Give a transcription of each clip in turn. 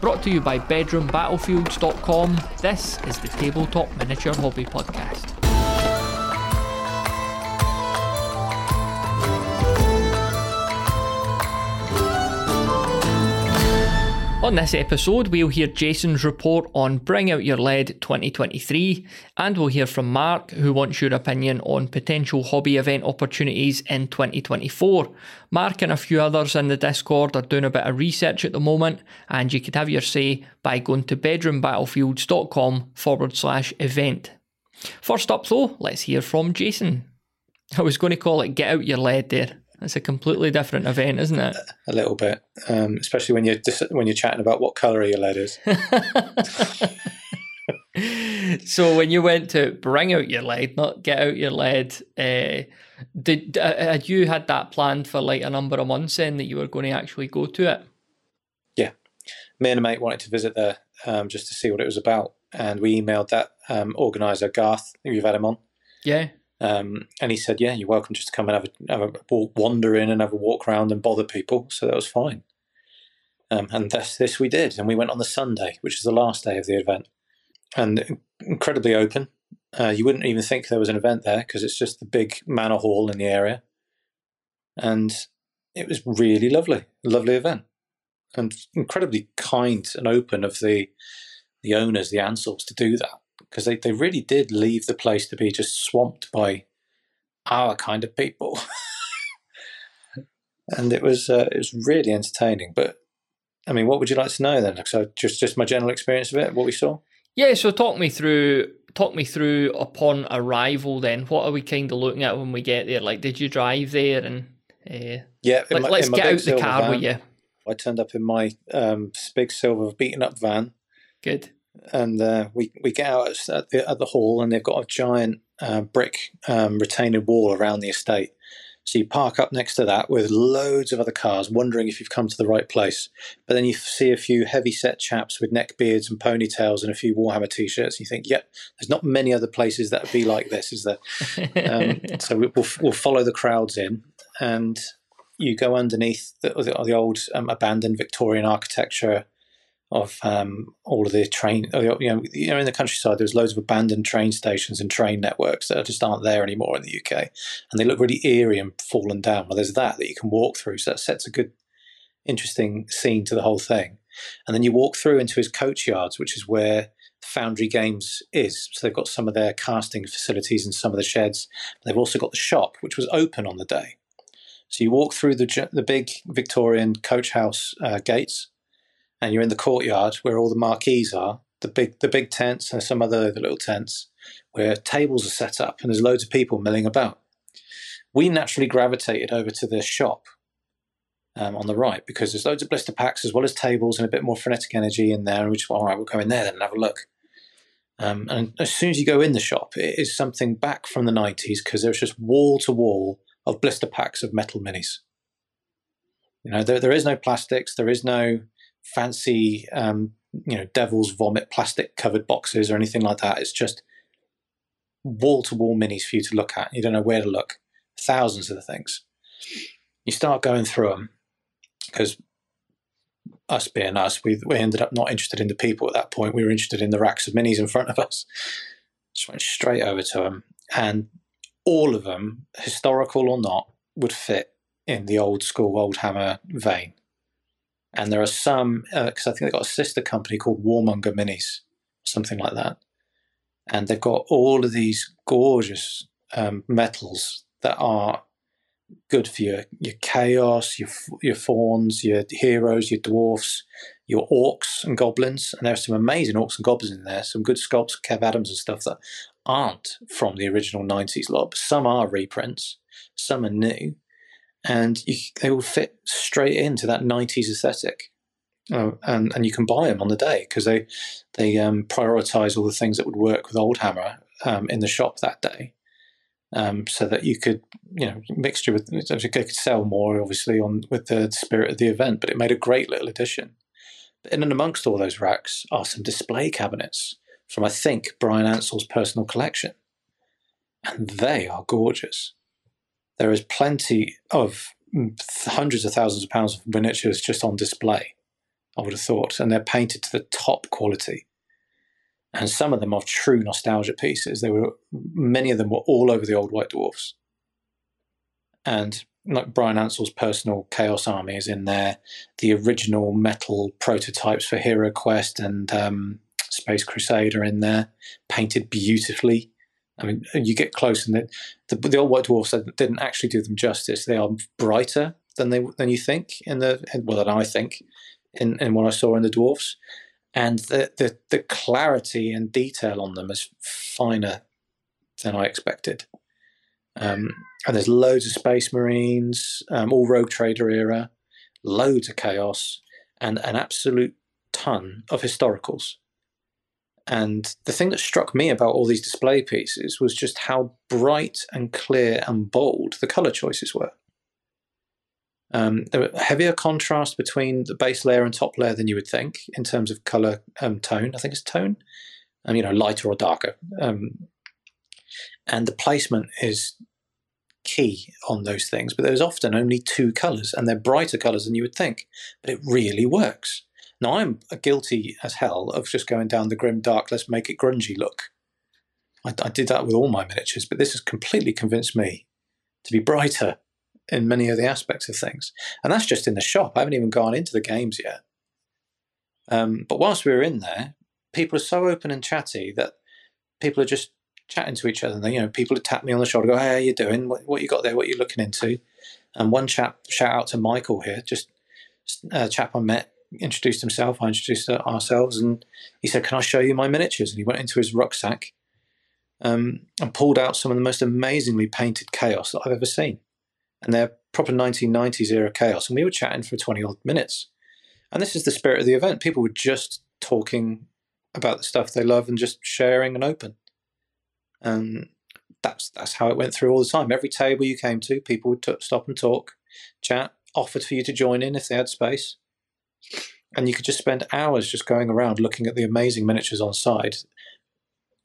Brought to you by BedroomBattlefields.com. This is the Tabletop Miniature Hobby Podcast. On this episode, we'll hear Jason's report on Bring Out Your Lead 2023, and we'll hear from Mark, who wants your opinion on potential hobby event opportunities in 2024. Mark and a few others in the Discord are doing a bit of research at the moment, and you could have your say by going to bedroombattlefields.com forward slash event. First up, though, let's hear from Jason. I was going to call it Get Out Your Lead there. It's a completely different event, isn't it? A little bit, um, especially when you're dis- when you're chatting about what colour your lead is. so when you went to bring out your lead, not get out your lead, uh, did uh, had you had that planned for like a number of months then that you were going to actually go to it? Yeah, me and a mate wanted to visit there um, just to see what it was about, and we emailed that um, organizer Garth. You've had him on. Yeah. Um, and he said, "Yeah, you're welcome just to come and have a, have a wander in and have a walk around and bother people." So that was fine. Um, and this, this we did, and we went on the Sunday, which is the last day of the event, and incredibly open. Uh, you wouldn't even think there was an event there because it's just the big manor hall in the area, and it was really lovely, lovely event, and incredibly kind and open of the the owners, the Ansells, to do that because they, they really did leave the place to be just swamped by our kind of people. and it was uh, it was really entertaining. But I mean, what would you like to know then? So just just my general experience of it, what we saw. Yeah, so talk me through talk me through upon arrival. Then, what are we kind of looking at when we get there? Like, did you drive there and? Uh, yeah, let, us get out the car van, with you. I turned up in my um, big silver beaten up van. Good and uh, we we get out at the at the hall, and they've got a giant uh, brick um, retaining wall around the estate. So you park up next to that with loads of other cars, wondering if you've come to the right place. But then you see a few heavy set chaps with neck beards and ponytails and a few Warhammer t-shirts. And you think, yep, there's not many other places that would be like this, is there? um, so we'll, we'll follow the crowds in, and you go underneath the, the old um, abandoned Victorian architecture of um, all of the train. You know, you know, in the countryside, there's loads of abandoned train stations and train networks that just aren't there anymore in the UK, and they look really eerie and fallen down. Well, there's that that you can walk through, so that sets a good, interesting scene to the whole thing. And then you walk through into his coach yards, which is where Foundry Games is. So they've got some of their casting facilities and some of the sheds. They've also got the shop, which was open on the day. So you walk through the the big Victorian coach house uh, gates and you're in the courtyard where all the marquees are, the big the big tents and some other the little tents where tables are set up and there's loads of people milling about. We naturally gravitated over to the shop um, on the right because there's loads of blister packs as well as tables and a bit more frenetic energy in there. And we just all right, we'll go in there then and have a look. Um, and as soon as you go in the shop, it is something back from the 90s because there's just wall to wall of blister packs of metal minis. You know, there, there is no plastics, there is no fancy, um, you know, devil's vomit plastic covered boxes or anything like that. It's just wall to wall minis for you to look at. You don't know where to look. Thousands of the things. You start going through them because us being us, we, we ended up not interested in the people at that point. We were interested in the racks of minis in front of us. Just went straight over to them, and all of them, historical or not, would fit in the old school old hammer vein. And there are some, because uh, I think they've got a sister company called Warmonger Minis, something like that. And they've got all of these gorgeous um, metals that are good for your, your chaos, your, your fauns, your heroes, your dwarfs, your orcs and goblins. And there are some amazing orcs and goblins in there, some good sculpts, Kev Adams and stuff that aren't from the original 90s lot. But some are reprints, some are new and you, they will fit straight into that 90s aesthetic. Uh, and and you can buy them on the day because they they um, prioritize all the things that would work with Old Hammer um, in the shop that day, um, so that you could you know mixture with they could sell more obviously on with the spirit of the event. But it made a great little addition. In and amongst all those racks are some display cabinets from I think Bryan Ansell's personal collection, and they are gorgeous there is plenty of hundreds of thousands of pounds of miniatures just on display I would have thought, and they're painted to the top quality. And some of them are true nostalgia pieces. They were many of them were all over the old White Dwarfs. And like Bryan Ansell's personal Chaos Army is in there. The original metal prototypes for Hero Quest and um, Space Crusader in there, painted beautifully. I mean, you get close, and the, the, the old White Dwarfs didn't actually do them justice. They are brighter than they than you think in the well, than I think in, in what I saw in the dwarfs, and the, the the clarity and detail on them is finer than I expected. Um, and there's loads of Space Marines, um, all Rogue Trader era, loads of chaos, and an absolute ton of historicals. And the thing that struck me about all these display pieces was just how bright and clear and bold the color choices were. Um, there were heavier contrast between the base layer and top layer than you would think in terms of color um, tone. I think it's tone, um, you know, lighter or darker. Um, and the placement is key on those things. But there's often only two colors, and they're brighter colors than you would think. But it really works. Now I'm guilty as hell of just going down the grim dark. Let's make it grungy look. I, I did that with all my miniatures, but this has completely convinced me to be brighter in many of the aspects of things. And that's just in the shop. I haven't even gone into the games yet. Um, but whilst we were in there, people are so open and chatty that people are just chatting to each other. And, you know, people tap me on the shoulder, go, "Hey, how you doing? What, what you got there? What you looking into?" And one chap, shout out to Michael here, just a chap I met, introduced himself. I introduced ourselves, and he said, "Can I show you my miniatures?" And he went into his rucksack um, and pulled out some of the most amazingly painted chaos that I've ever seen and they're proper 1990s era chaos. And we were chatting for 20 odd minutes. And this is the spirit of the event. People were just talking about the stuff they love and just sharing and open. And that's that's how it went through all the time. Every table you came to, people would t- stop and talk, chat, offered for you to join in if they had space. And you could just spend hours just going around looking at the amazing miniatures on site.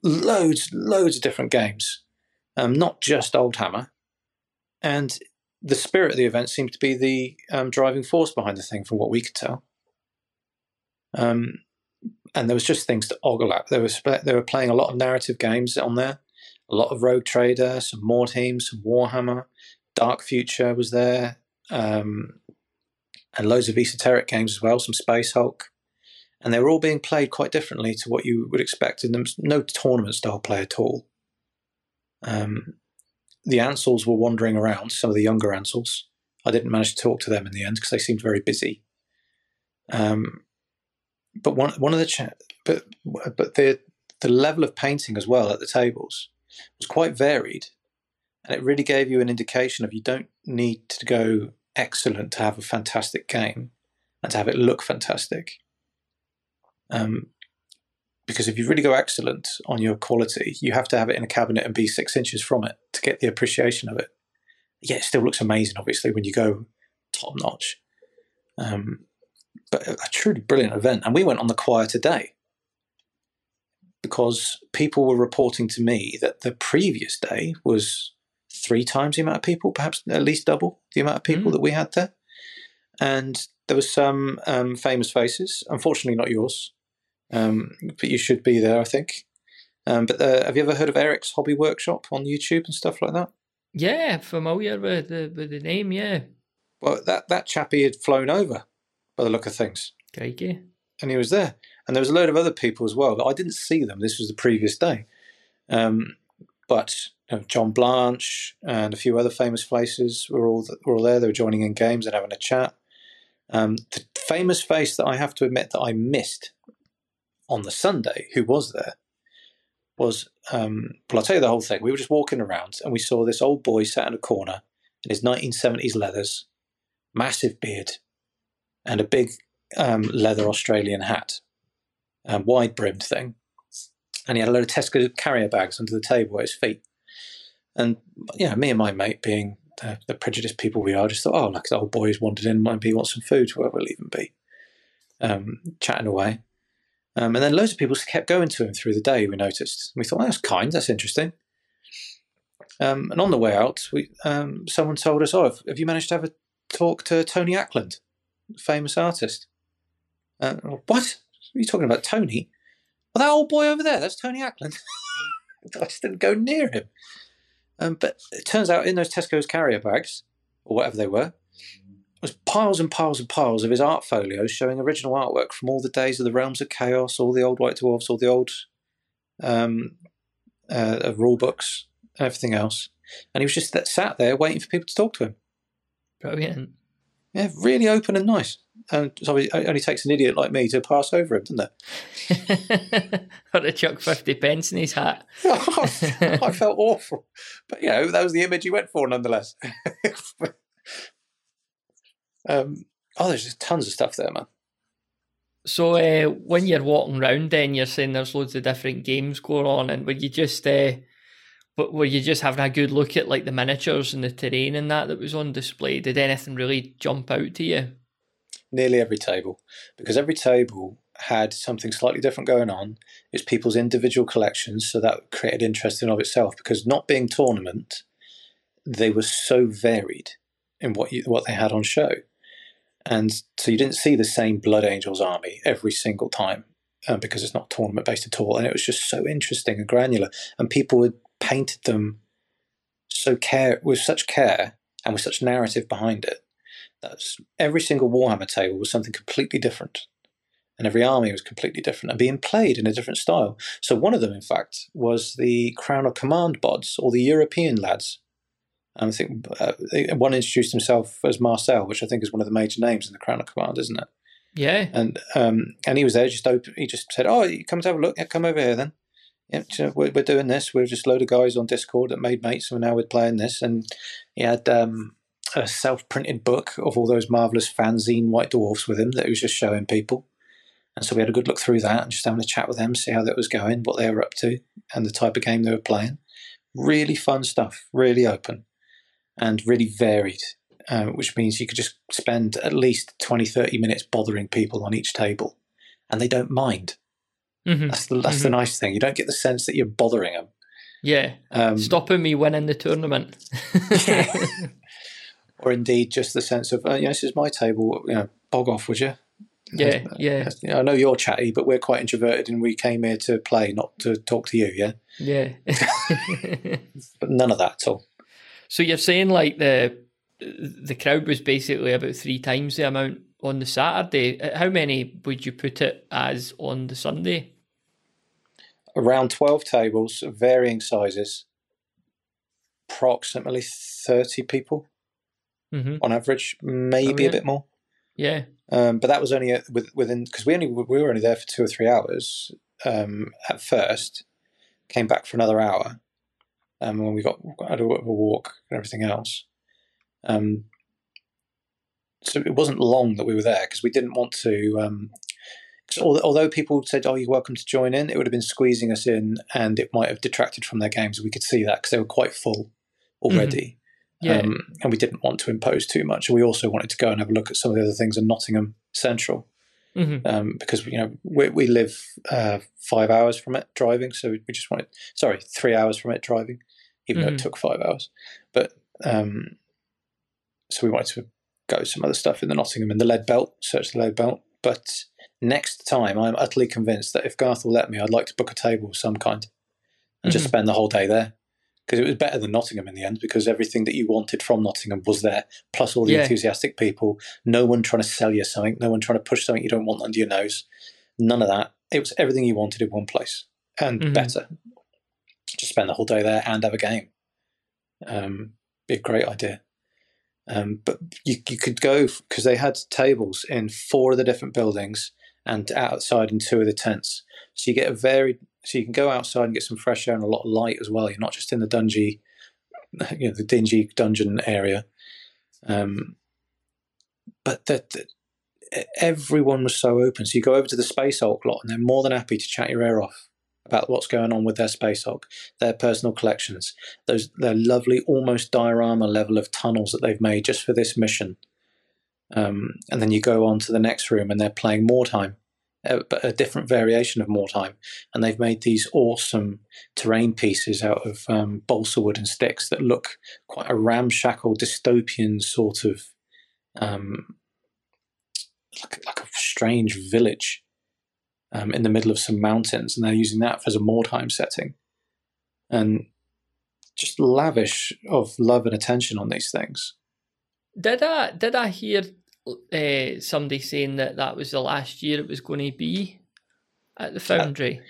Loads, loads of different games, um, not just Oldhammer. And the spirit of the event seemed to be the um, driving force behind the thing, from what we could tell. Um, and there was just things to ogle at. They were they were playing a lot of narrative games on there, a lot of Rogue Trader, some Mordheim, some Warhammer, Dark Future was there, um, and loads of esoteric games as well, some Space Hulk, and they were all being played quite differently to what you would expect. And there was no tournament style play at all. Um, the Ansells were wandering around, some of the younger Ansells. I didn't manage to talk to them in the end because they seemed very busy. Um, but one one of the cha- but but the the level of painting as well at the tables was quite varied, and it really gave you an indication of you don't need to go excellent to have a fantastic game and to have it look fantastic. Um, because if you really go excellent on your quality, you have to have it in a cabinet and be six inches from it to get the appreciation of it. Yeah, it still looks amazing, obviously, when you go top notch. Um, but a truly brilliant event. And we went on the choir today because people were reporting to me that the previous day was three times the amount of people, perhaps at least double the amount of people mm. that we had there. And there were some um, famous faces, unfortunately not yours, um, but you should be there, I think. Um, but uh, have you ever heard of Eric's Hobby Workshop on YouTube and stuff like that? Yeah, familiar with the with the name. Yeah. Well, that that chappie had flown over, by the look of things. Crikey. And he was there, and there was a load of other people as well. But I didn't see them. This was the previous day. Um, but know, John Blanche and a few other famous faces were all were all there. They were joining in games and having a chat. Um, the famous face that I have to admit that I missed on the Sunday, who was there, was um, well, I'll tell you the whole thing. We were just walking around and we saw this old boy sat in a corner in his 1970s leathers, massive beard, and a big um, leather Australian hat, um, wide brimmed thing. And he had a load of Tesco carrier bags under the table at his feet. And, you know, me and my mate, being the, the prejudiced people we are, just thought, oh, like the old boy's wandered in, might be want some food, wherever we'll even be. Um, chatting away. Um, and then loads of people kept going to him through the day, we noticed. We thought, that's kind, that's interesting. Um, and on the way out, we, um, someone told us, oh, have, you managed to have a talk to Tony Ackland, famous artist? Uh, what? What are you talking about, Tony? Well, that old boy over there, that's Tony Ackland. I just didn't go near him. Um, but it turns out in those Tesco's carrier bags, or whatever they were, was piles and piles and piles of his art folios showing original artwork from all the days of the Realms of Chaos, all the old White Dwarfs, all the old um, uh, rule books, and everything else. And he was just sat there waiting for people to talk to him. Brilliant. Yeah, really open and nice. And so it only takes an idiot like me to pass over him, doesn't it? or to chuck 50 pence in his hat. I felt awful. But, you know, that was the image he went for nonetheless. um, oh, there's just tons of stuff there, man. So uh, when you're walking around, then you're saying there's loads of different games going on, and were you just uh, were you just having a good look at like the miniatures and the terrain and that that was on display? Did anything really jump out to you? Nearly every table, because every table had something slightly different going on. It's people's individual collections, so that created interest in of itself. Because not being tournament, they were so varied in what you, what they had on show. And so you didn't see the same Blood Angels army every single time um, because it's not tournament based at all. And it was just so interesting and granular. And people had painted them so care with such care and with such narrative behind it. That every single Warhammer table was something completely different. And every army was completely different and being played in a different style. So one of them, in fact, was the Crown of Command bods, or the European lads, And I think uh, one introduced himself as Marcel, which I think is one of the major names in the Crown of Command, isn't it? Yeah. And um, and he was there, just open. He just said, "Oh, you come to have a look. Yeah, come over here then. Yeah, we're, we're doing this. We're just a load of guys on Discord that made mates, and now we're playing this." And he had um, a self-printed book of all those marvelous fanzine White Dwarfs with him that he was just showing people. And so we had a good look through that and just having a chat with them, see how that was going, what they were up to, and the type of game they were playing. Really fun stuff. Really open and really varied, uh, which means you could just spend at least 20, 30 minutes bothering people on each table, and they don't mind. Mm-hmm. That's the that's mm-hmm. the nice thing. You don't get the sense that you're bothering them. Yeah, um, stopping me winning the tournament. yeah. Or indeed, just the sense of, oh, you know, this is my table. You know, bog off, would you? Yeah, yeah. I know you're chatty, but we're quite introverted, and we came here to play, not to talk to you. Yeah. Yeah. but none of that at all. So you're saying like the the crowd was basically about three times the amount on the Saturday. Uh, how many would you put it as on the Sunday? Around twelve tables of varying sizes, approximately thirty people mm-hmm. on average, maybe oh, yeah. a bit more. Yeah, um, but that was only within because we only we were only there for two or three hours um, at first. Came back for another hour, um, when we got had a, a walk and everything else. Um, so it wasn't long that we were there because we didn't want to. Um, although people said, "Oh, you're welcome to join in," it would have been squeezing us in, and it might have detracted from their games. We could see that because they were quite full already. Yeah. Um, and we didn't want to impose too much. We also wanted to go and have a look at some of the other things in Nottingham Central. Mm-hmm. Um, because you know we, we live uh, five hours from it driving, so we just wanted sorry three hours from it driving, even mm-hmm. though it mm-hmm. took five hours. But um, so we wanted to go some other stuff in the Nottingham in the lead belt, search the lead belt. But next time, I'm utterly convinced that if Garth will let me, I'd like to book a table of some kind and mm-hmm. just spend the whole day there. Because it was better than Nottingham in the end, because everything that you wanted from Nottingham was there, plus all the yeah. enthusiastic people. No one trying to sell you something, no one trying to push something you don't want under your nose. None of that. It was everything you wanted in one place and mm-hmm. better just spend the whole day there and have a game. Um, be a great idea. Um, but you, you could go because they had tables in four of the different buildings and outside in two of the tents. So you get a very so you can go outside and get some fresh air and a lot of light as well. You're not just in the you know, the dingy dungeon area. Um, but that everyone was so open. So you go over to the Space Hulk lot, and they're more than happy to chat your ear off about what's going on with their Space Hulk, their personal collections, those their lovely, almost diorama level of tunnels that they've made just for this mission. Um, and then you go on to the next room, and they're playing Mordheim, but a different variation of Mordheim. And they've made these awesome terrain pieces out of um, balsa wood and sticks that look quite a ramshackle dystopian sort of. Um, like, like a strange village um, in the middle of some mountains, and they're using that as a Mordheim setting, and just lavish of love and attention on these things. Did I did I hear uh, somebody saying that that was the last year it was going to be at the Foundry? Uh,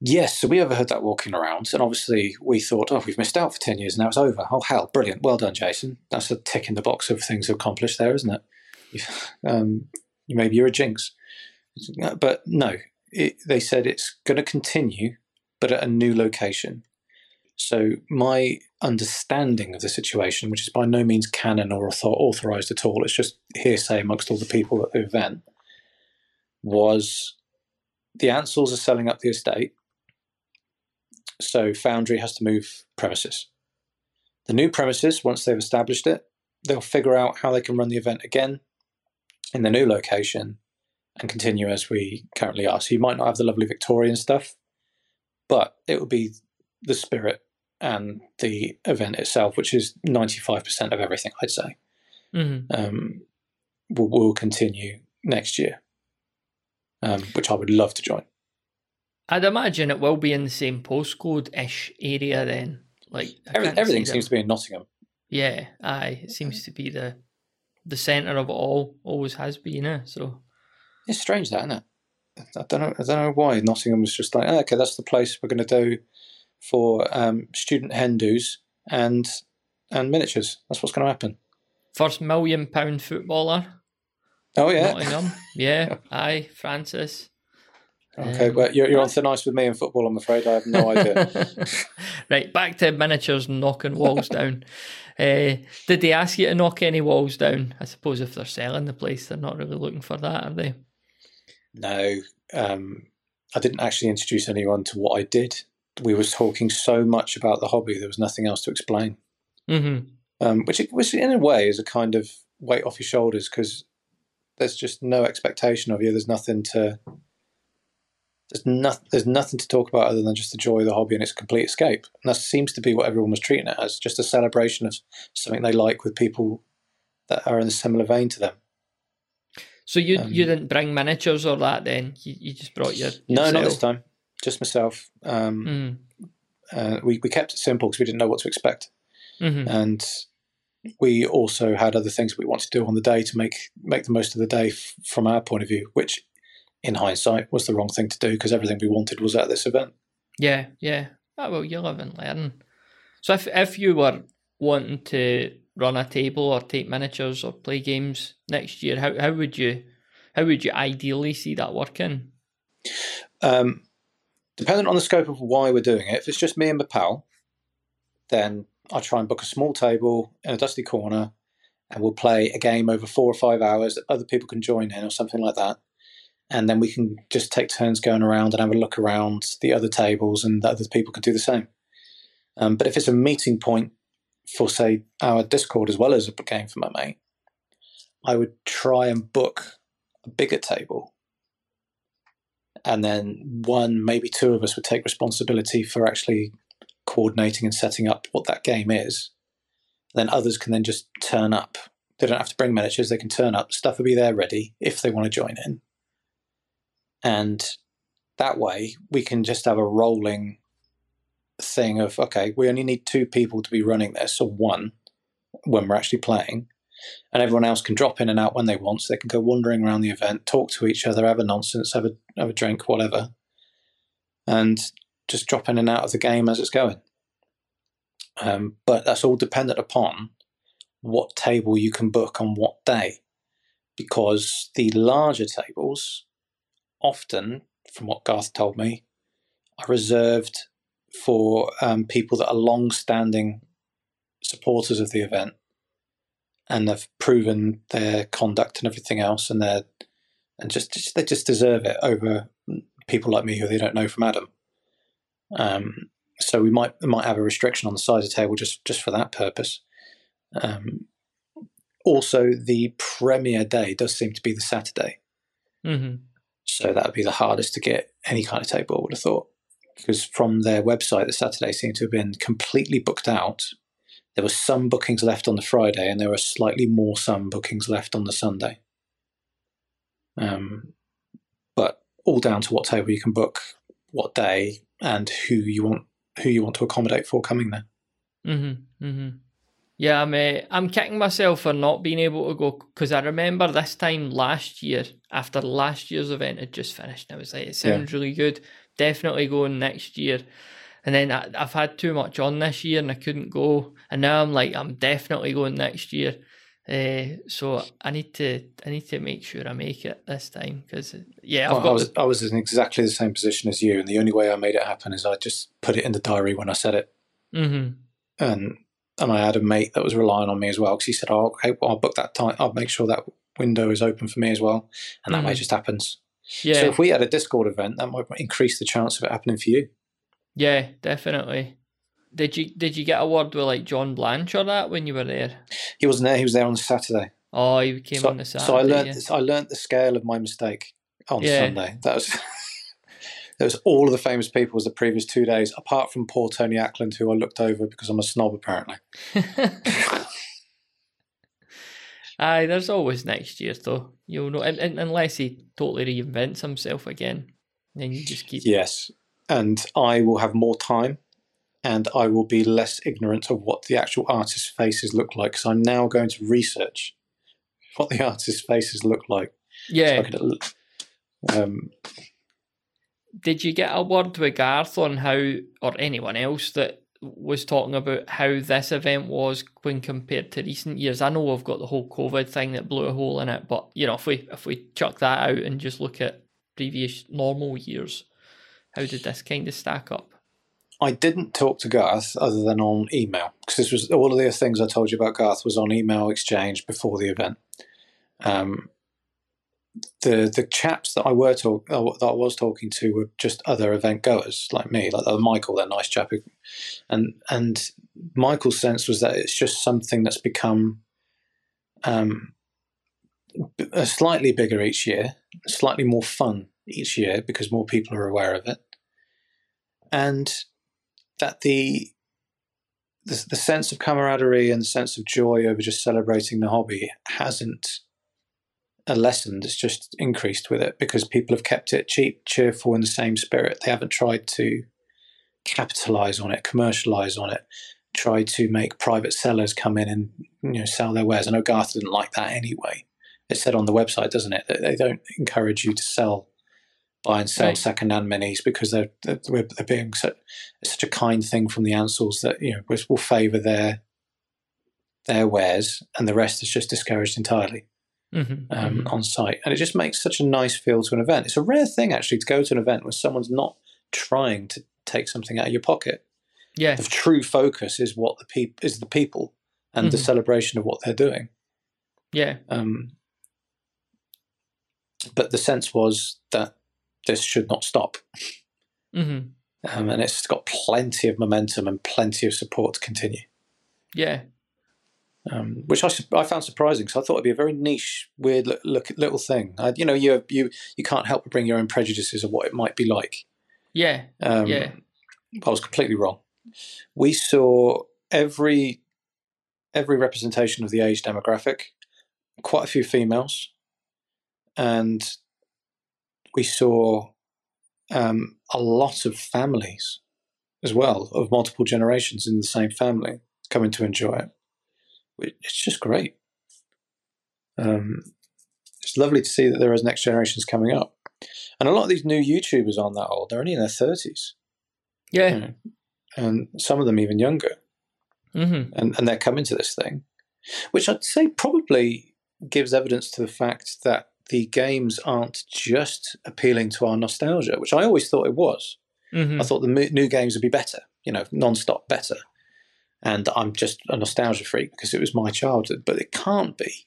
yes, so we overheard that walking around, and obviously we thought, oh, we've missed out for ten years, and now it's over. Oh hell, brilliant! Well done, Jason. That's a tick in the box of things accomplished there, isn't it? Um, maybe you're a jinx, but no. It, they said it's going to continue, but at a new location. So my understanding of the situation, which is by no means canon or authorized at all, it's just hearsay amongst all the people at the event, was the Ansells are selling up the estate. So Foundry has to move premises. The new premises, once they've established it, they'll figure out how they can run the event again in the new location and continue as we currently are. So you might not have the lovely Victorian stuff, but it will be the spirit and the event itself, which is 95% of everything, I'd say, mm-hmm. um, will, will, continue next year, um, which I would love to join. I'd imagine it will be in the same postcode ish area then. Like Every, everything seems to be in Nottingham. Yeah, aye, it seems to be the the centre of it all. Always has been, eh? So it's strange that, isn't it? I don't know. I don't know why Nottingham was just like, oh, okay, that's the place we're going to do for um, student hen do's and and miniatures. That's what's going to happen. First million pound footballer. Oh yeah, Nottingham. Yeah, aye, Francis. Okay, um, well, you're, you're on thin ice with me in football. I'm afraid I have no idea. right, back to miniatures knocking walls down. Uh, did they ask you to knock any walls down? I suppose if they're selling the place, they're not really looking for that, are they? No, um, I didn't actually introduce anyone to what I did we were talking so much about the hobby, there was nothing else to explain. Mm-hmm. Um, which, which, in a way, is a kind of weight off your shoulders because there's just no expectation of you. There's nothing to. There's nothing. There's nothing to talk about other than just the joy of the hobby and its complete escape. And that seems to be what everyone was treating it as, just a celebration of something they like with people that are in a similar vein to them. So you um, you didn't bring miniatures or that then? You, you just brought your yourself. no, not this time just myself. Um, mm. uh, we we kept it simple because we didn't know what to expect, mm-hmm. and we also had other things we wanted to do on the day to make make the most of the day f- from our point of view, which, in hindsight, was the wrong thing to do because everything we wanted was at this event. Yeah, yeah. Oh, well, you live and learn. So if if you were wanting to run a table or take miniatures or play games next year, how how would you how would you ideally see that working? Um, depending on the scope of why we're doing it, if it's just me and my pal, then I try and book a small table in a dusty corner and we'll play a game over four or five hours that other people can join in or something like that. And then we can just take turns going around and have a look around the other tables and that other people can do the same. Um, but if it's a meeting point for, say, our Discord as well as a game for my mate, I would try and book a bigger table and then one, maybe two of us would take responsibility for actually coordinating and setting up what that game is. Then others can then just turn up. They don't have to bring miniatures, they can turn up. Stuff will be there ready if they want to join in. And that way, we can just have a rolling thing of okay, we only need two people to be running this, or one when we're actually playing and everyone else can drop in and out when they want. So they can go wandering around the event, talk to each other, have a nonsense, have a have a drink, whatever, and just drop in and out of the game as it's going. Um, but that's all dependent upon what table you can book on what day, because the larger tables, often, from what Garth told me, are reserved for um, people that are long-standing supporters of the event and have proven their conduct and everything else, and they're and just, they just deserve it over people like me who they don't know from Adam. Um, so we might we might have a restriction on the size of the table just just for that purpose. Um, also, the premiere day does seem to be the Saturday, mm-hmm. so that would be the hardest to get any kind of table. I would have thought because from their website, the Saturday seemed to have been completely booked out there were some bookings left on the Friday, and there were slightly more some bookings left on the Sunday. Um, but all down to what table you can book, what day, and who you want who you want to accommodate for coming there. Mm-hmm. Mm-hmm. Yeah, I'm. Uh, I'm kicking myself for not being able to go because I remember this time last year after last year's event had just finished. And I was like, it sounds yeah. really good. Definitely going next year. And then I, have had too much on this year and I couldn't go. And now I'm like, I'm definitely going next year. Uh, so I need to I need to make sure I make it this time because yeah well, I was I was in exactly the same position as you and the only way I made it happen is I just put it in the diary when I said it mm-hmm. and and I had a mate that was relying on me as well because he said oh okay well, I'll book that time I'll make sure that window is open for me as well and that mm-hmm. way just happens yeah so if we had a Discord event that might increase the chance of it happening for you yeah definitely did you did you get a word with like John Blanche or that when you were there? He wasn't there. He was there on Saturday. Oh, he came so, on the Saturday. So I learned. Yeah. I learned the scale of my mistake on yeah. Sunday. That was. there was all of the famous people as the previous two days, apart from poor Tony Ackland, who I looked over because I'm a snob apparently. Aye, there's always next year though. You'll know, and, and, unless he totally reinvents himself again, then you just keep. Yes, and I will have more time and I will be less ignorant of what the actual artist's faces look like because I'm now going to research what the artist's faces look like. Yeah. So um, Did you get a word with Garth on how, or anyone else that was talking about how this event was when compared to recent years? I know we've got the whole COVID thing that blew a hole in it, but you know, if we if we chuck that out and just look at previous normal years, how did this kind of stack up? I didn't talk to Garth other than on email because this was all of the things I told you about Garth was on email exchange before the event. Um, the the chaps that I were talk uh, that I was talking to were just other event goers like me, like uh, Michael, that nice chap, and and Michael's sense was that it's just something that's become um, a slightly bigger each year, slightly more fun each year because more people are aware of it, and that the, the the sense of camaraderie and the sense of joy over just celebrating the hobby hasn't lessened; it's just increased with it because people have kept it cheap, cheerful, in the same spirit. They haven't tried to capitalize on it, commercialize on it, try to make private sellers come in and you know sell their wares. I know Garth didn't like that anyway. It said on the website, doesn't it, that they don't encourage you to sell buy and sell right. second-hand minis because they're they're, they're being such, such a kind thing from the Ansells that you know will favour their their wares, and the rest is just discouraged entirely mm-hmm. Um, mm-hmm. on site. And it just makes such a nice feel to an event. It's a rare thing actually to go to an event where someone's not trying to take something out of your pocket. Yeah, the true focus is what the people is the people and mm-hmm. the celebration of what they're doing. Yeah. Um, but the sense was that this should not stop. Mm-hmm. Um, and it's got plenty of momentum and plenty of support to continue. Yeah. Um, which I, I found surprising because I thought it'd be a very niche, weird look, look little thing. I, you know, you you you can't help but bring your own prejudices of what it might be like. Yeah, um, yeah. I was completely wrong. We saw every every representation of the age demographic, quite a few females, and we saw um, a lot of families as well, of multiple generations in the same family coming to enjoy it. It's just great. Um, it's lovely to see that there is next generations coming up. And a lot of these new YouTubers aren't that old. They're only in their 30s. Yeah. You know, and some of them even younger. Mm-hmm. And, and they're coming to this thing, which I'd say probably gives evidence to the fact that the games aren't just appealing to our nostalgia, which I always thought it was. Mm-hmm. I thought the new games would be better, you know, non-stop better. And I'm just a nostalgia freak because it was my childhood, but it can't be.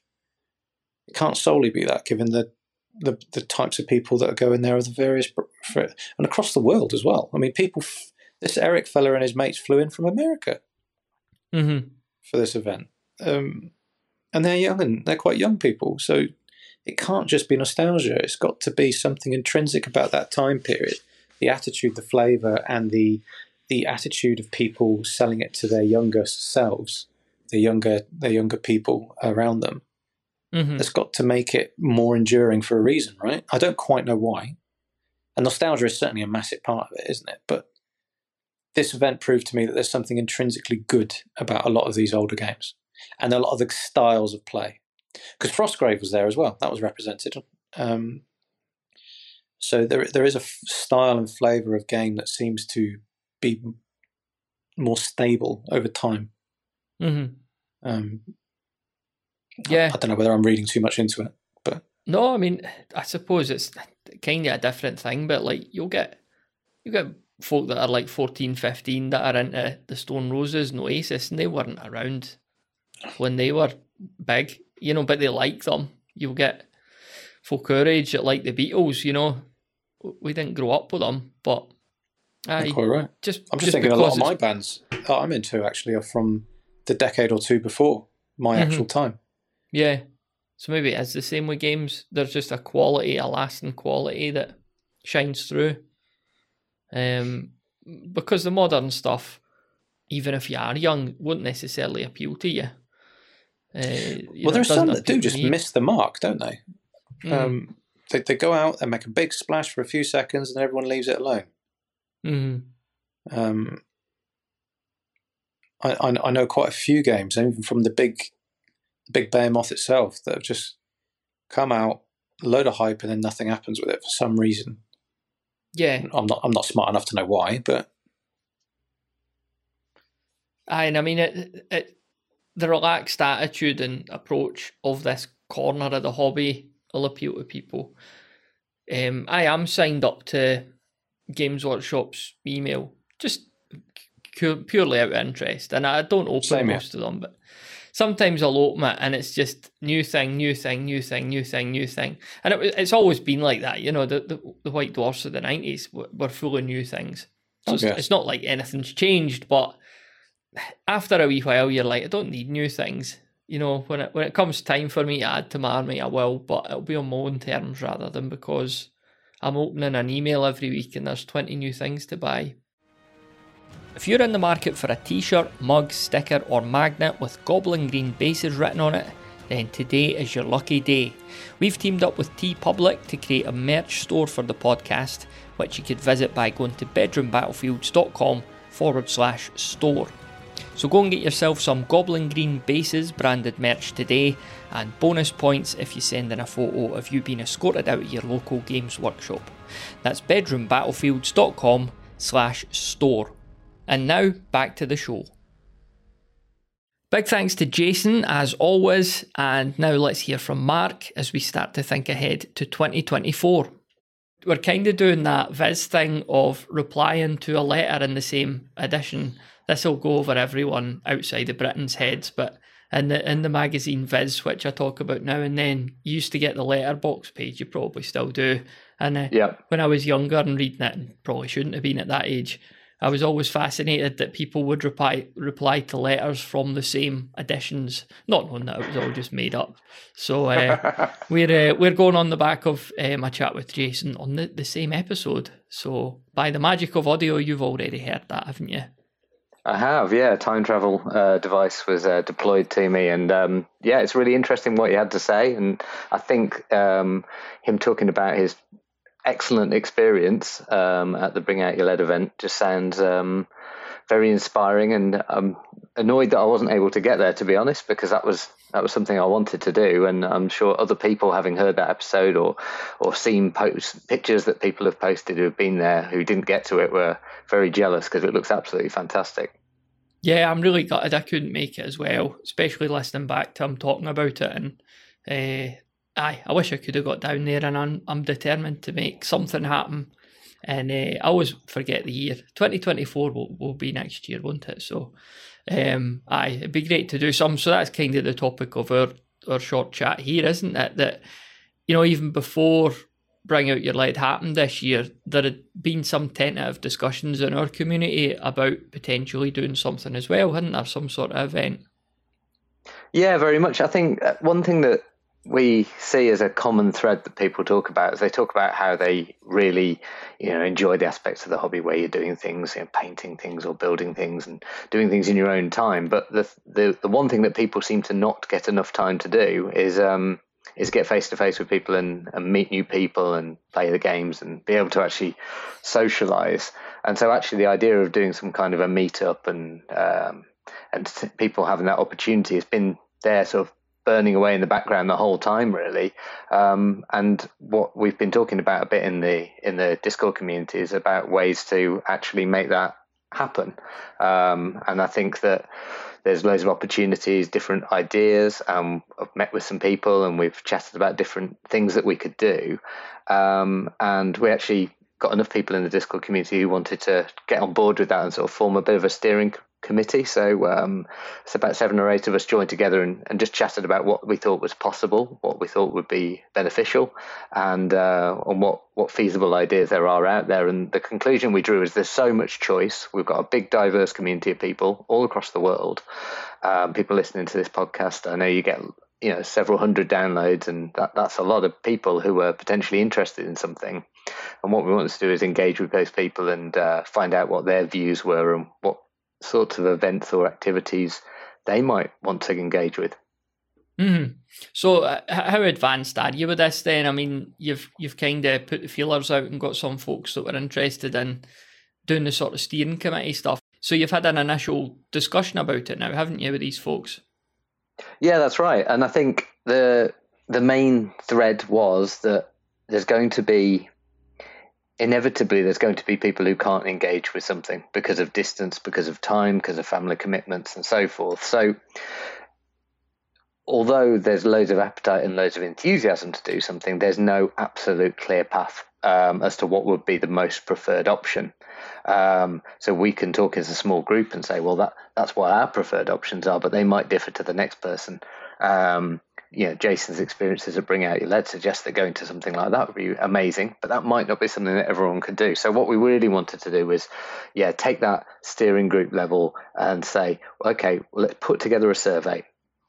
It can't solely be that, given the the, the types of people that are going there are the various and across the world as well. I mean, people. This Eric fella and his mates flew in from America mm-hmm. for this event, um, and they're young and they're quite young people. So it can't just be nostalgia. It's got to be something intrinsic about that time period. The attitude, the flavour, and the the attitude of people selling it to their younger selves, the younger their younger people around them. Mm-hmm. That's got to make it more enduring for a reason, right? I don't quite know why. And nostalgia is certainly a massive part of it, isn't it? But this event proved to me that there's something intrinsically good about a lot of these older games and a lot of the styles of play. Because Frostgrave was there as well; that was represented. Um, so there, there is a f- style and flavour of game that seems to be more stable over time. Mm-hmm. Um, Yeah. I, I don't know whether I'm reading too much into it, but No, I mean, I suppose it's kind of a different thing, but like you'll get you get folk that are like 14, 15 that are into the Stone Roses and Oasis, and they weren't around when they were big, you know, but they like them. You'll get folk our age that like the Beatles, you know. We didn't grow up with them, but aye, quite right. just I'm just, just thinking a lot of my bands that I'm into actually are from the decade or two before my Mhm. actual time. Yeah. So maybe it is the same with games. There's just a quality, a lasting quality that shines through. Um, because the modern stuff, even if you are young, won't necessarily appeal to you. Uh, well, know, it there's some that do just me. miss the mark, don't they? Mm, Um, they, they go out and make a big splash for a few seconds, and everyone leaves it alone. mhm. Um, I, I I know quite a few games, even from the big, big behemoth itself, that have just come out, load of hype, and then nothing happens with it for some reason. Yeah, I'm not I'm not smart enough to know why, but Aye, and I mean it, it. The relaxed attitude and approach of this corner of the hobby will appeal to people. Um, I am signed up to Games Workshop's email just cu- purely out of interest, and I don't open Same here. most of them, but sometimes I'll open it and it's just new thing, new thing, new thing, new thing, new thing, and it, it's always been like that. You know, the the, the White Dwarfs of the nineties were, were full of new things. So it's, it's not like anything's changed, but after a wee while, you're like, I don't need new things. You know, when it when it comes time for me to add to my army, I will, but it'll be on my own terms rather than because I'm opening an email every week and there's 20 new things to buy. If you're in the market for a t shirt, mug, sticker, or magnet with Goblin Green bases written on it, then today is your lucky day. We've teamed up with TeePublic to create a merch store for the podcast, which you could visit by going to bedroombattlefields.com forward slash store. So go and get yourself some Goblin Green Bases branded merch today, and bonus points if you send in a photo of you being escorted out of your local games workshop. That's bedroombattlefields.com slash store. And now back to the show. Big thanks to Jason as always, and now let's hear from Mark as we start to think ahead to 2024. We're kind of doing that Viz thing of replying to a letter in the same edition. This will go over everyone outside of Britain's heads, but in the in the magazine Viz, which I talk about now and then, you used to get the letterbox page. You probably still do. And uh, Yeah. when I was younger and reading it, and probably shouldn't have been at that age, I was always fascinated that people would reply reply to letters from the same editions, not knowing that it was all just made up. So uh, we're uh, we're going on the back of um, a chat with Jason on the, the same episode. So by the magic of audio, you've already heard that, haven't you? I have, yeah. Time travel uh, device was uh, deployed to me, and um, yeah, it's really interesting what he had to say. And I think um, him talking about his excellent experience um, at the Bring Out Your Lead event just sounds um, very inspiring. And I'm annoyed that I wasn't able to get there, to be honest, because that was that was something I wanted to do. And I'm sure other people, having heard that episode or or seen post pictures that people have posted who have been there who didn't get to it, were very jealous because it looks absolutely fantastic. Yeah, I'm really gutted I couldn't make it as well, especially listening back to him talking about it. And uh, aye, I wish I could have got down there, and I'm, I'm determined to make something happen. And uh, I always forget the year. 2024 will, will be next year, won't it? So, um, aye, it'd be great to do some. So that's kind of the topic of our, our short chat here, isn't it? That, you know, even before Bring Out Your Lead happened this year, there had been some tentative discussions in our community about potentially doing something as well, hadn't there? Some sort of event. Yeah, very much. I think uh, one thing that we see as a common thread that people talk about is they talk about how they really you know enjoy the aspects of the hobby where you're doing things you know, painting things or building things and doing things in your own time but the the, the one thing that people seem to not get enough time to do is um, is get face to face with people and, and meet new people and play the games and be able to actually socialize and so actually the idea of doing some kind of a meetup and um, and people having that opportunity has been there sort of burning away in the background the whole time, really. Um, and what we've been talking about a bit in the in the Discord community is about ways to actually make that happen. Um, and I think that there's loads of opportunities, different ideas. Um, I've met with some people and we've chatted about different things that we could do. Um, and we actually got enough people in the Discord community who wanted to get on board with that and sort of form a bit of a steering committee. So um, it's about seven or eight of us joined together and, and, just chatted about what we thought was possible, what we thought would be beneficial, and uh, on what what feasible ideas there are out there. And the conclusion we drew is there's so much choice. We've got a big, diverse community of people all across the world. Um, people listening to this podcast, I know you get you know several hundred downloads, and that, that's a lot of people who are potentially interested in something. And what we want to do is engage with those people and uh, find out what their views were and what sorts of events or activities they might want to engage with. Mm-hmm. So, uh, how advanced are you with this? Then, I mean, you've you've kind of put the feelers out and got some folks that were interested in doing the sort of steering committee stuff. So, you've had an initial discussion about it now, haven't you, with these folks? Yeah, that's right. And I think the the main thread was that there's going to be inevitably there's going to be people who can't engage with something because of distance, because of time, because of family commitments, and so forth. So, although there's loads of appetite and loads of enthusiasm to do something, there's no absolute clear path um, as to what would be the most preferred option. Um, so we can talk as a small group and say, well, that that's what our preferred options are, but they might differ to the next person. Um, you know, Jason's experiences at Bring Out Your Lead suggest that going to something like that would be amazing, but that might not be something that everyone can do. So what we really wanted to do was, yeah, take that steering group level and say, okay, let's put together a survey,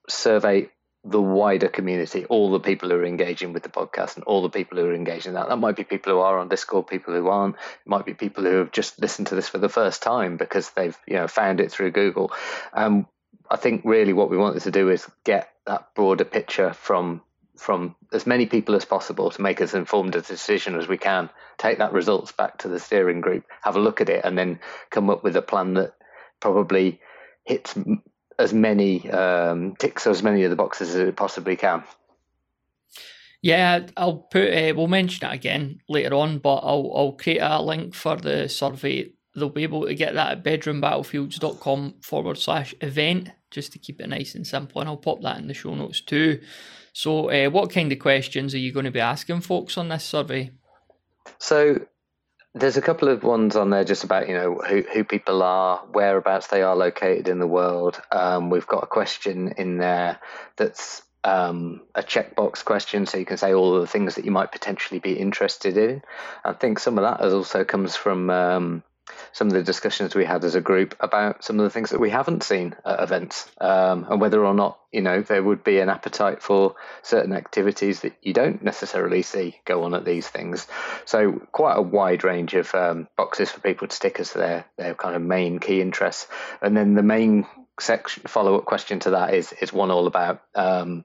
survey the wider community, all the people who are engaging with the podcast and all the people who are engaging that. That might be people who are on Discord, people who aren't. It might be people who have just listened to this for the first time because they've you know found it through Google. Um, I think really what we wanted to do is get that broader picture from from as many people as possible to make as informed a decision as we can. Take that results back to the steering group, have a look at it, and then come up with a plan that probably hits as many um, ticks as many of the boxes as it possibly can. Yeah, I'll put. Uh, we'll mention it again later on, but I'll I'll create a link for the survey. They'll be able to get that at bedroombattlefields.com forward slash event just to keep it nice and simple. And I'll pop that in the show notes too. So, uh, what kind of questions are you going to be asking folks on this survey? So, there's a couple of ones on there just about you know who who people are, whereabouts they are located in the world. Um, we've got a question in there that's um, a checkbox question, so you can say all the things that you might potentially be interested in. I think some of that also comes from um, some of the discussions we had as a group about some of the things that we haven't seen at events um, and whether or not you know there would be an appetite for certain activities that you don't necessarily see go on at these things. So quite a wide range of um, boxes for people to stick as their their kind of main key interests. And then the main section follow-up question to that is is one all about um,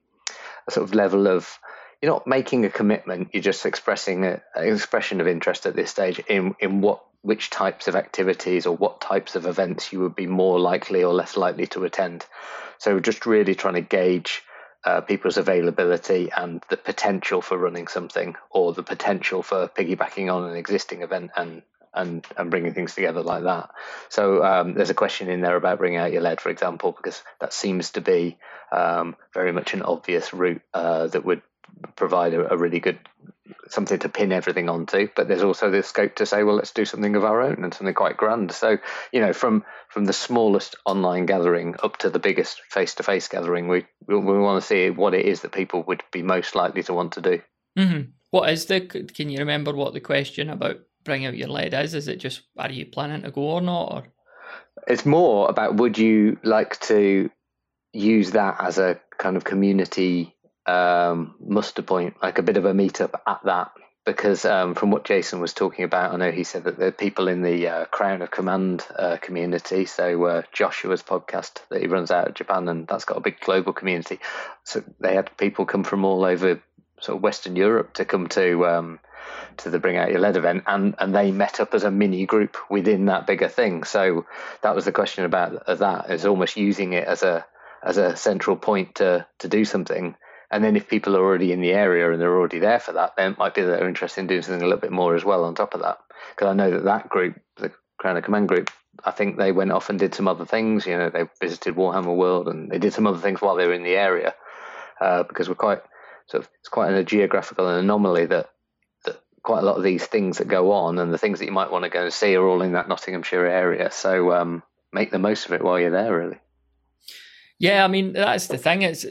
a sort of level of you're not making a commitment you're just expressing a, an expression of interest at this stage in in what which types of activities or what types of events you would be more likely or less likely to attend. So just really trying to gauge uh, people's availability and the potential for running something or the potential for piggybacking on an existing event and and and bringing things together like that. So um, there's a question in there about bringing out your lead, for example, because that seems to be um, very much an obvious route uh, that would provide a, a, really good something to pin everything onto but there's also the scope to say well let's do something of our own and something quite grand. So you know from from the smallest online gathering up to the biggest face-to-face gathering we we, we want to see what it is that people would be most likely to want to do. Mm-hmm. what is the can you remember what the question about bring out your lead is? Is it just are you planning to go or not or? It's more about would you like to use that as a kind of community um, muster point, like a bit of a meetup at that. Because um, from what Jason was talking about, I know he said that are people in the uh, Crown of Command uh, community. So uh, Joshua's podcast that he runs out of Japan, and that's got a big global community. So they had people come from all over sort of Western Europe to come to um, to the Bring Out Your Lead event, and and they met up as a mini group within that bigger thing. So that was the question about that is almost using it as a as a central point to to do something and then if people are already in the area and they're already there for that, then it might be that they're interested in doing something a little bit more as well on top of that. Because I know that that group, the Crown of Command group, I think they went off and did some other things. You know, they visited Warhammer World and they did some other things while they were in the area. Uh, because we're quite sort of it's quite a geographical anomaly that that quite a lot of these things that go on and the things that you might want to go and see are all in that Nottinghamshire area. So um, make the most of it while you're there, really. Yeah, I mean that's the thing. It's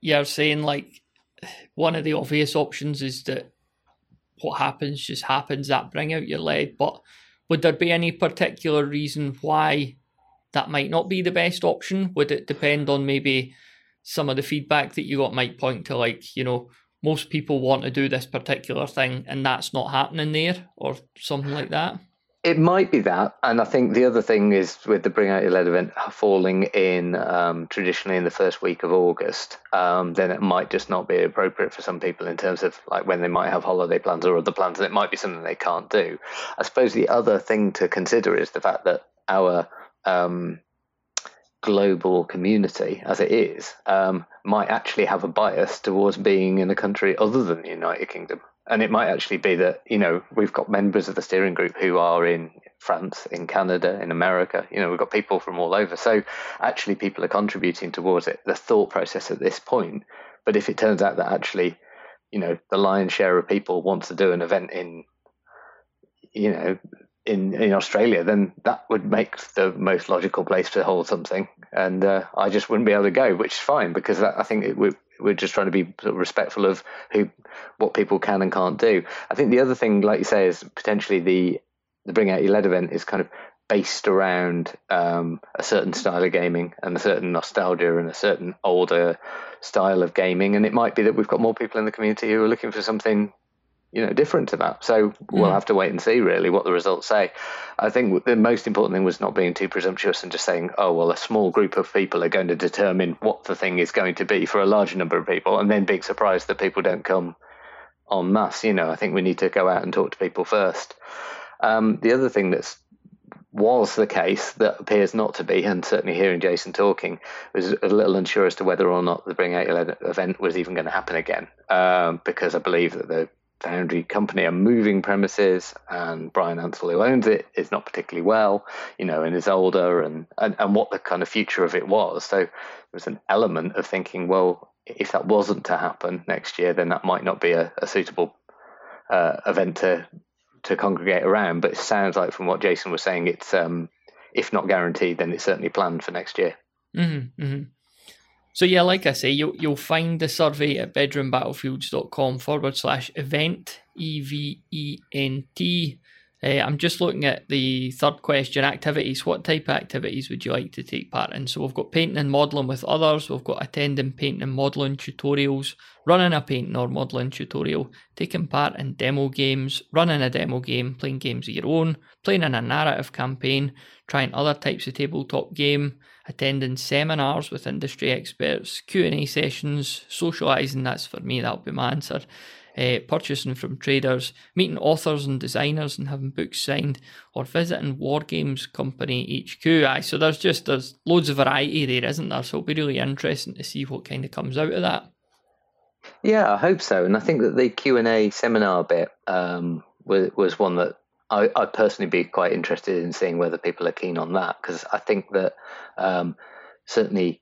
you're saying like one of the obvious options is that what happens just happens. That bring out your lead, but would there be any particular reason why that might not be the best option? Would it depend on maybe some of the feedback that you got might point to like you know most people want to do this particular thing and that's not happening there or something like that? It might be that, and I think the other thing is with the Bring Out Your Lead event falling in um, traditionally in the first week of August, um, then it might just not be appropriate for some people in terms of like when they might have holiday plans or other plans, and it might be something they can't do. I suppose the other thing to consider is the fact that our um, global community, as it is, um, might actually have a bias towards being in a country other than the United Kingdom and it might actually be that you know we've got members of the steering group who are in France, in Canada, in America. You know, we've got people from all over. So actually, people are contributing towards it. The thought process at this point. But if it turns out that actually, you know, the lion's share of people want to do an event in, you know, in in Australia, then that would make the most logical place to hold something. And uh, I just wouldn't be able to go, which is fine because that, I think it would we're just trying to be respectful of who what people can and can't do. I think the other thing, like you say, is potentially the the Bring Out Your Lead event is kind of based around um, a certain style of gaming and a certain nostalgia and a certain older style of gaming. And it might be that we've got more people in the community who are looking for something you know different to that. So we'll mm. have to wait and see really what the results say. I think the most important thing was not being too presumptuous and just saying, oh well, a small group of people are going to determine what the thing is going to be for a large number of people, and then being surprised that people don't come en masse. You know, I think we need to go out and talk to people first. Um, the other thing that's was the case that appears not to be, and certainly hearing Jason talking, was a little unsure as to whether or not the Bring Out Your event was even going to happen again, um, because I believe that the Foundry company are moving premises, and Bryan Ansell, who owns it, is not particularly well, you know, and is older, and, and, and what the kind of future of it was. So there was an element of thinking, well, if that wasn't to happen next year, then that might not be a, a suitable uh, event to to congregate around. But it sounds like from what Jason was saying, it's um, if not guaranteed, then it's certainly planned for next year. Mm-hmm, mm-hmm. So yeah, like I say, you'll you'll find the survey at bedroombattlefields.com forward slash event E V E N T. Uh, I'm just looking at the third question activities. What type of activities would you like to take part in? So, we've got painting and modelling with others, we've got attending painting and modelling tutorials, running a painting or modelling tutorial, taking part in demo games, running a demo game, playing games of your own, playing in a narrative campaign, trying other types of tabletop game, attending seminars with industry experts, Q&A sessions, socialising, that's for me, that'll be my answer, uh, purchasing from traders, meeting authors and designers and having books signed, or visiting War Games Company HQ. Aye, so there's just there's loads of variety there, isn't there? So it'll be really interesting to see what kind of comes out of that. Yeah, I hope so, and I think that the Q and A seminar bit um, was was one that I, would personally be quite interested in seeing whether people are keen on that because I think that um, certainly,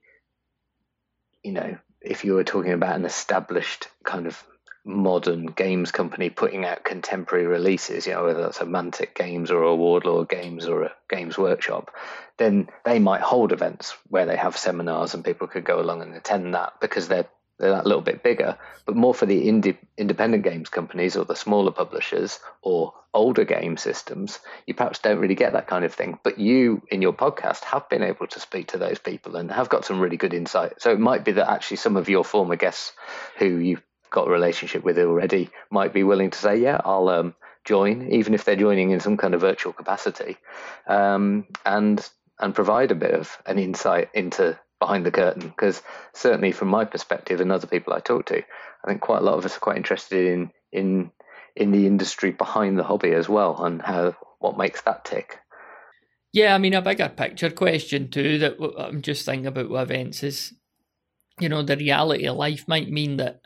you know, if you were talking about an established kind of modern games company putting out contemporary releases, you know, whether that's a Mantic Games or a Warlord Games or a Games Workshop, then they might hold events where they have seminars and people could go along and attend that because they're they're that little bit bigger, but more for the indie, independent games companies or the smaller publishers or older game systems, you perhaps don't really get that kind of thing. But you, in your podcast, have been able to speak to those people and have got some really good insight. So it might be that actually some of your former guests who you've got a relationship with already might be willing to say, yeah, I'll um, join, even if they're joining in some kind of virtual capacity, um, and and provide a bit of an insight into behind the curtain because certainly from my perspective and other people I talk to, I think quite a lot of us are quite interested in in in the industry behind the hobby as well and how what makes that tick. Yeah, I mean a bigger picture question too that I'm just thinking about with events is, you know, the reality of life might mean that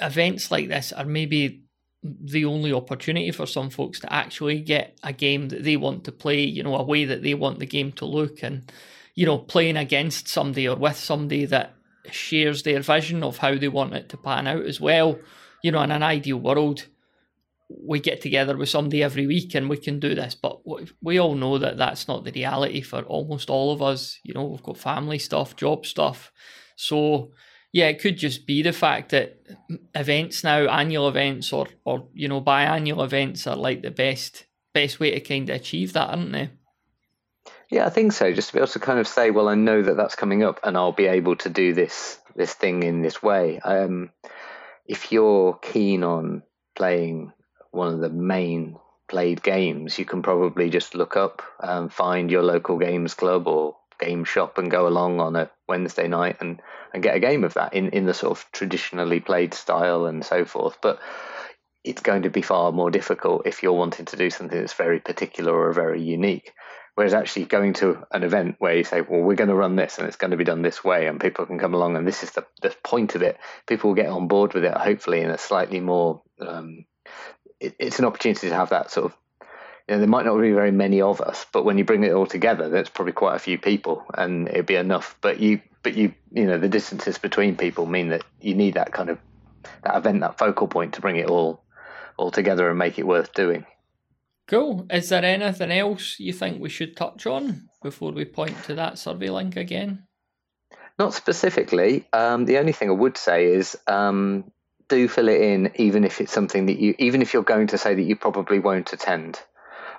events like this are maybe the only opportunity for some folks to actually get a game that they want to play, you know, a way that they want the game to look and you know, playing against somebody or with somebody that shares their vision of how they want it to pan out as well. You know, in an ideal world, we get together with somebody every week and we can do this, but we all know that that's not the reality for almost all of us. You know, we've got family stuff, job stuff. So, yeah, it could just be the fact that events now, annual events or, or you know, biannual events are like the best best way to kind of achieve that, aren't they? Yeah, I think so. Just to be able to kind of say, well, I know that that's coming up, and I'll be able to do this this thing in this way. Um, if you're keen on playing one of the main played games, you can probably just look up, and find your local games club or game shop, and go along on a Wednesday night and and get a game of that in in the sort of traditionally played style and so forth. But it's going to be far more difficult if you're wanting to do something that's very particular or very unique. Whereas actually going to an event where you say, well, we're going to run this and it's going to be done this way, and people can come along, and this is the, the point of it, people will get on board with it, hopefully, in a slightly more, um, it, it's an opportunity to have that sort of, you know, there might not be very many of us, but when you bring it all together, there's probably quite a few people, and it'd be enough. But you, but you, you know, the distances between people mean that you need that kind of, that event, that focal point to bring it all, all together and make it worth doing. Cool. Is there anything else you think we should touch on before we point to that survey link again? Not specifically. Um, the only thing I would say is um, do fill it in, even if it's something that you, even if you're going to say that you probably won't attend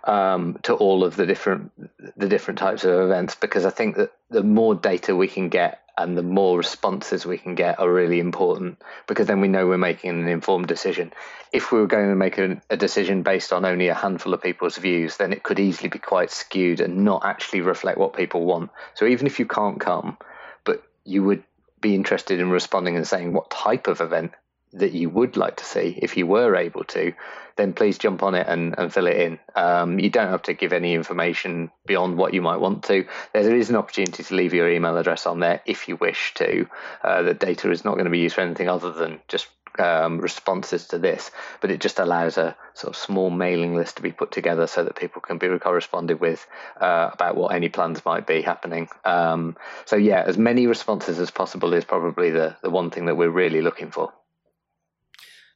um, to all of the different the different types of events, because I think that the more data we can get and the more responses we can get are really important because then we know we're making an informed decision. If we were going to make a, a, decision based on only a handful of people's views, then it could easily be quite skewed and not actually reflect what people want. So even if you can't come, but you would be interested in responding and saying what type of event that you would like to see if you were able to, then please jump on it and, and fill it in. Um, you don't have to give any information beyond what you might want to. There is an opportunity to leave your email address on there if you wish to. Uh, the data is not going to be used for anything other than just um, responses to this, but it just allows a sort of small mailing list to be put together so that people can be corresponded with uh, about what any plans might be happening. Um, so yeah, as many responses as possible is probably the, the one thing that we're really looking for.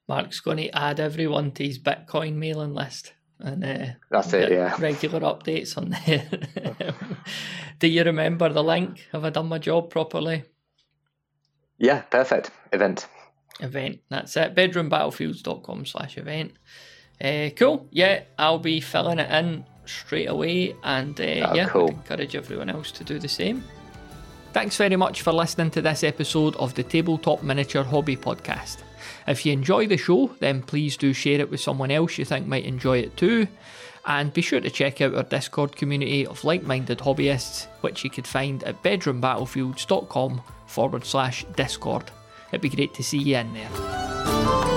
Mark's going to add everyone to his Bitcoin mailing list and uh, that's it. Yeah, regular updates on there. Do you remember the link? Have I done my job properly? Yeah, perfect. Event. Event. That's it. Bedroombattlefields.com slash event. Uh, cool. Yeah, I'll be filling it in straight away, and uh, oh, yeah, cool. encourage everyone else to do the same. Thanks very much for listening to this episode of the Tabletop Miniature Hobby Podcast. If you enjoy the show, then please do share it with someone else you think might enjoy it too. And be sure to check out our Discord community of like minded hobbyists, which you could find at bedroombattlefields.com forward slash Discord. It'd be great to see you in there.